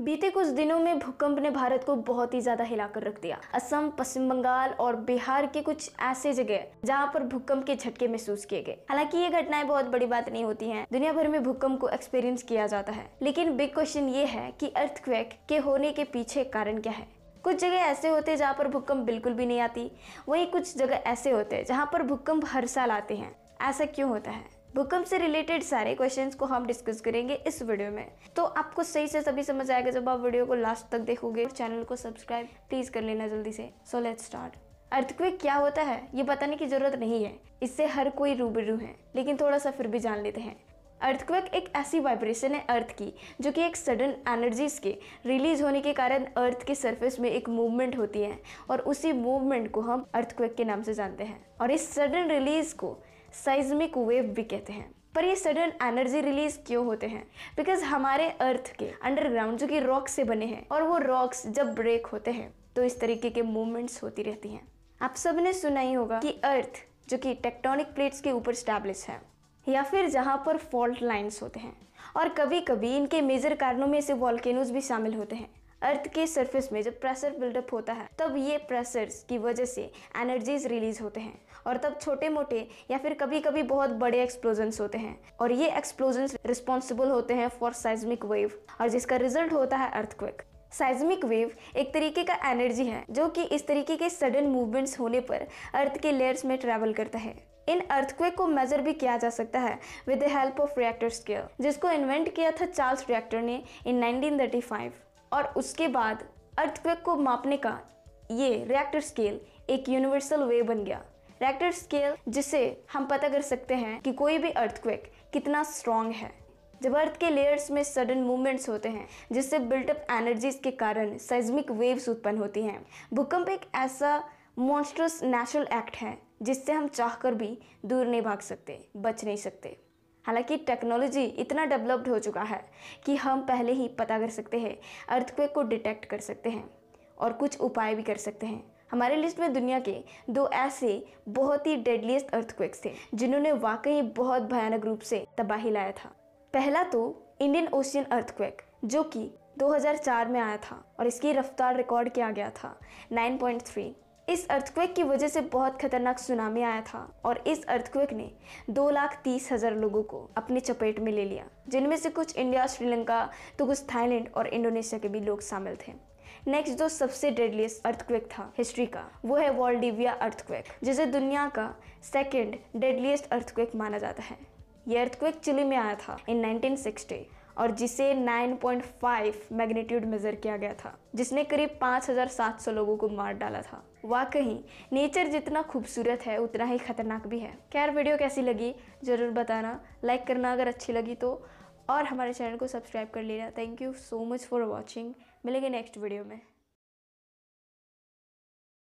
बीते कुछ दिनों में भूकंप ने भारत को बहुत ही ज़्यादा हिलाकर रख दिया। असम, पश्चिम बंगाल और बिहार के कुछ ऐसे जगह जहाँ पर भूकंप के झटके महसूस किए गए। हालाँकि ये घटनाएँ बहुत बड़ी बात नहीं होती हैं। दुनिया भर में भूकंप को एक्सपीरियंस किया जाता है। लेकिन बिग क्वेश्चन ये है कि अर्थक्वेक के होने के पीछे कारण क्या है? कुछ जगह ऐसे होते हैं जहाँ पर भूकंप बिल्कुल भी नहीं आती। वहीं कुछ जगह ऐसे होते हैं जहाँ पर भूकंप हर साल आते हैं। ऐसा क्यों होता है? भूकंप से रिलेटेड सारे क्वेश्चंस को हम डिस्कस करेंगे इस वीडियो में। तो आपको सही से सभी समझ आएगा जब आप वीडियो को लास्ट तक देखोगे। और चैनल को सब्सक्राइब प्लीज़ कर लेना जल्दी से। सो लेट्स स्टार्ट अर्थक्वेक क्या होता है? ये बताने की ज़रूरत नहीं है। इससे हर कोई रूबरू है, लेकिन थोड़ा सा फिर भी जान लेते हैं। अर्थक्वेक एक ऐसी वाइब्रेशन है अर्थ की, जो कि एक सडन एनर्जीज के रिलीज़ होने के कारण अर्थ के सरफेस में एक मूवमेंट होती है। और उसी मूवमेंट को हम अर्थक्वेक के नाम से जानते हैं। और इस सडन रिलीज़ को साइजमिक वेव भी कहते हैं। पर ये सडन एनर्जी रिलीज़ क्यों होते हैं? बिकॉज़ हमारे अर्थ के अंडरग्राउंड जो कि रॉक से बने हैं, और वो रॉक्स जब ब्रेक होते हैं तो इस तरीके के मूवमेंट्स होती रहती हैं। आप सबने सुना ही होगा कि अर्थ जो कि टेक्टोनिक प्लेट्स के ऊपर स्टैब्लिश है, या फिर जहाँ पर फॉल्ट लाइंस होते हैं, और कभी कभी इनके मेजर कारणों में से वॉल्केनोज भी शामिल होते हैं। अर्थ के सरफेस में जब प्रेशर बिल्डअप होता है, तब ये प्रेशर्स की वजह से एनर्जीज रिलीज़ होते हैं और तब छोटे मोटे या फिर कभी कभी बहुत बड़े एक्सप्लोजन्स होते हैं और ये एक्सप्लोजन्स रिस्पॉन्सिबल होते हैं फॉर साइजमिक वेव और जिसका रिज़ल्ट होता है अर्थक्वेक साइजमिक वेव एक तरीके का एनर्जी है जो कि इस तरीके के सडन मूवमेंट्स होने पर अर्थ के लेयर्स में ट्रेवल करता है। इन अर्थक्वेक को मेजर भी किया जा सकता है with the help of Richter scale जिसको इन्वेंट किया था चार्ल्स रिएक्टर ने इन 1935 और उसके बाद अर्थक्वेक को मापने का ये रिएक्टर स्केल एक यूनिवर्सल वे बन गया। रिएक्टर स्केल जिसे हम पता कर सकते हैं कि कोई भी अर्थक्वेक कितना स्ट्रांग है। जब अर्थ के लेयर्स में सडन मूवमेंट्स होते हैं, जिससे बिल्टअप एनर्जीज के कारण साइज्मिक वेव्स उत्पन्न होती हैं, भूकंप एक ऐसा मॉन्स्ट्रस नेचुरल एक्ट है जिससे हम चाहकर भी दूर नहीं भाग सकते, बच नहीं सकते। हालाँकि टेक्नोलॉजी इतना डेवलप्ड हो चुका है कि हम पहले ही पता कर सकते हैं अर्थक्वेक को डिटेक्ट कर सकते हैं और कुछ उपाय भी कर सकते हैं। हमारे लिस्ट में दुनिया के दो ऐसे बहुत ही डेडलीस्ट अर्थक्वेक्स थे, जिन्होंने वाकई बहुत भयानक रूप से तबाही लाया था। पहला तो इंडियन ओशियन अर्थक्वेक जो कि 2004 में आया था और इसकी रफ्तार रिकॉर्ड किया गया था 9.3 इस अर्थक्वेक की वजह से बहुत खतरनाक सुनामी आया था और इस अर्थक्वेक ने दो लाख तीस हज़ार लोगों को अपनी चपेट में ले लिया, जिनमें से कुछ इंडिया, श्रीलंका तो कुछ थाईलैंड और इंडोनेशिया के भी लोग शामिल थे। नेक्स्ट जो सबसे डेडलीस्ट अर्थक्वेक था हिस्ट्री का, वो है वॉल्डिविया अर्थक्वेक, जिसे दुनिया का सेकेंड डेडलीस्ट अर्थक्वेक माना जाता है। ये अर्थक्वेक चिली में आया था इन 1960 और जिसे 9.5 मैग्नीट्यूड मेजर किया गया था जिसने करीब 5,700 लोगों को मार डाला था। वाकई नेचर जितना खूबसूरत है उतना ही खतरनाक भी है। खैर वीडियो कैसी लगी ज़रूर बताना। लाइक करना अगर अच्छी लगी तो और हमारे चैनल को सब्सक्राइब कर लेना। Thank you so much for watching मिलेंगे नेक्स्ट वीडियो में।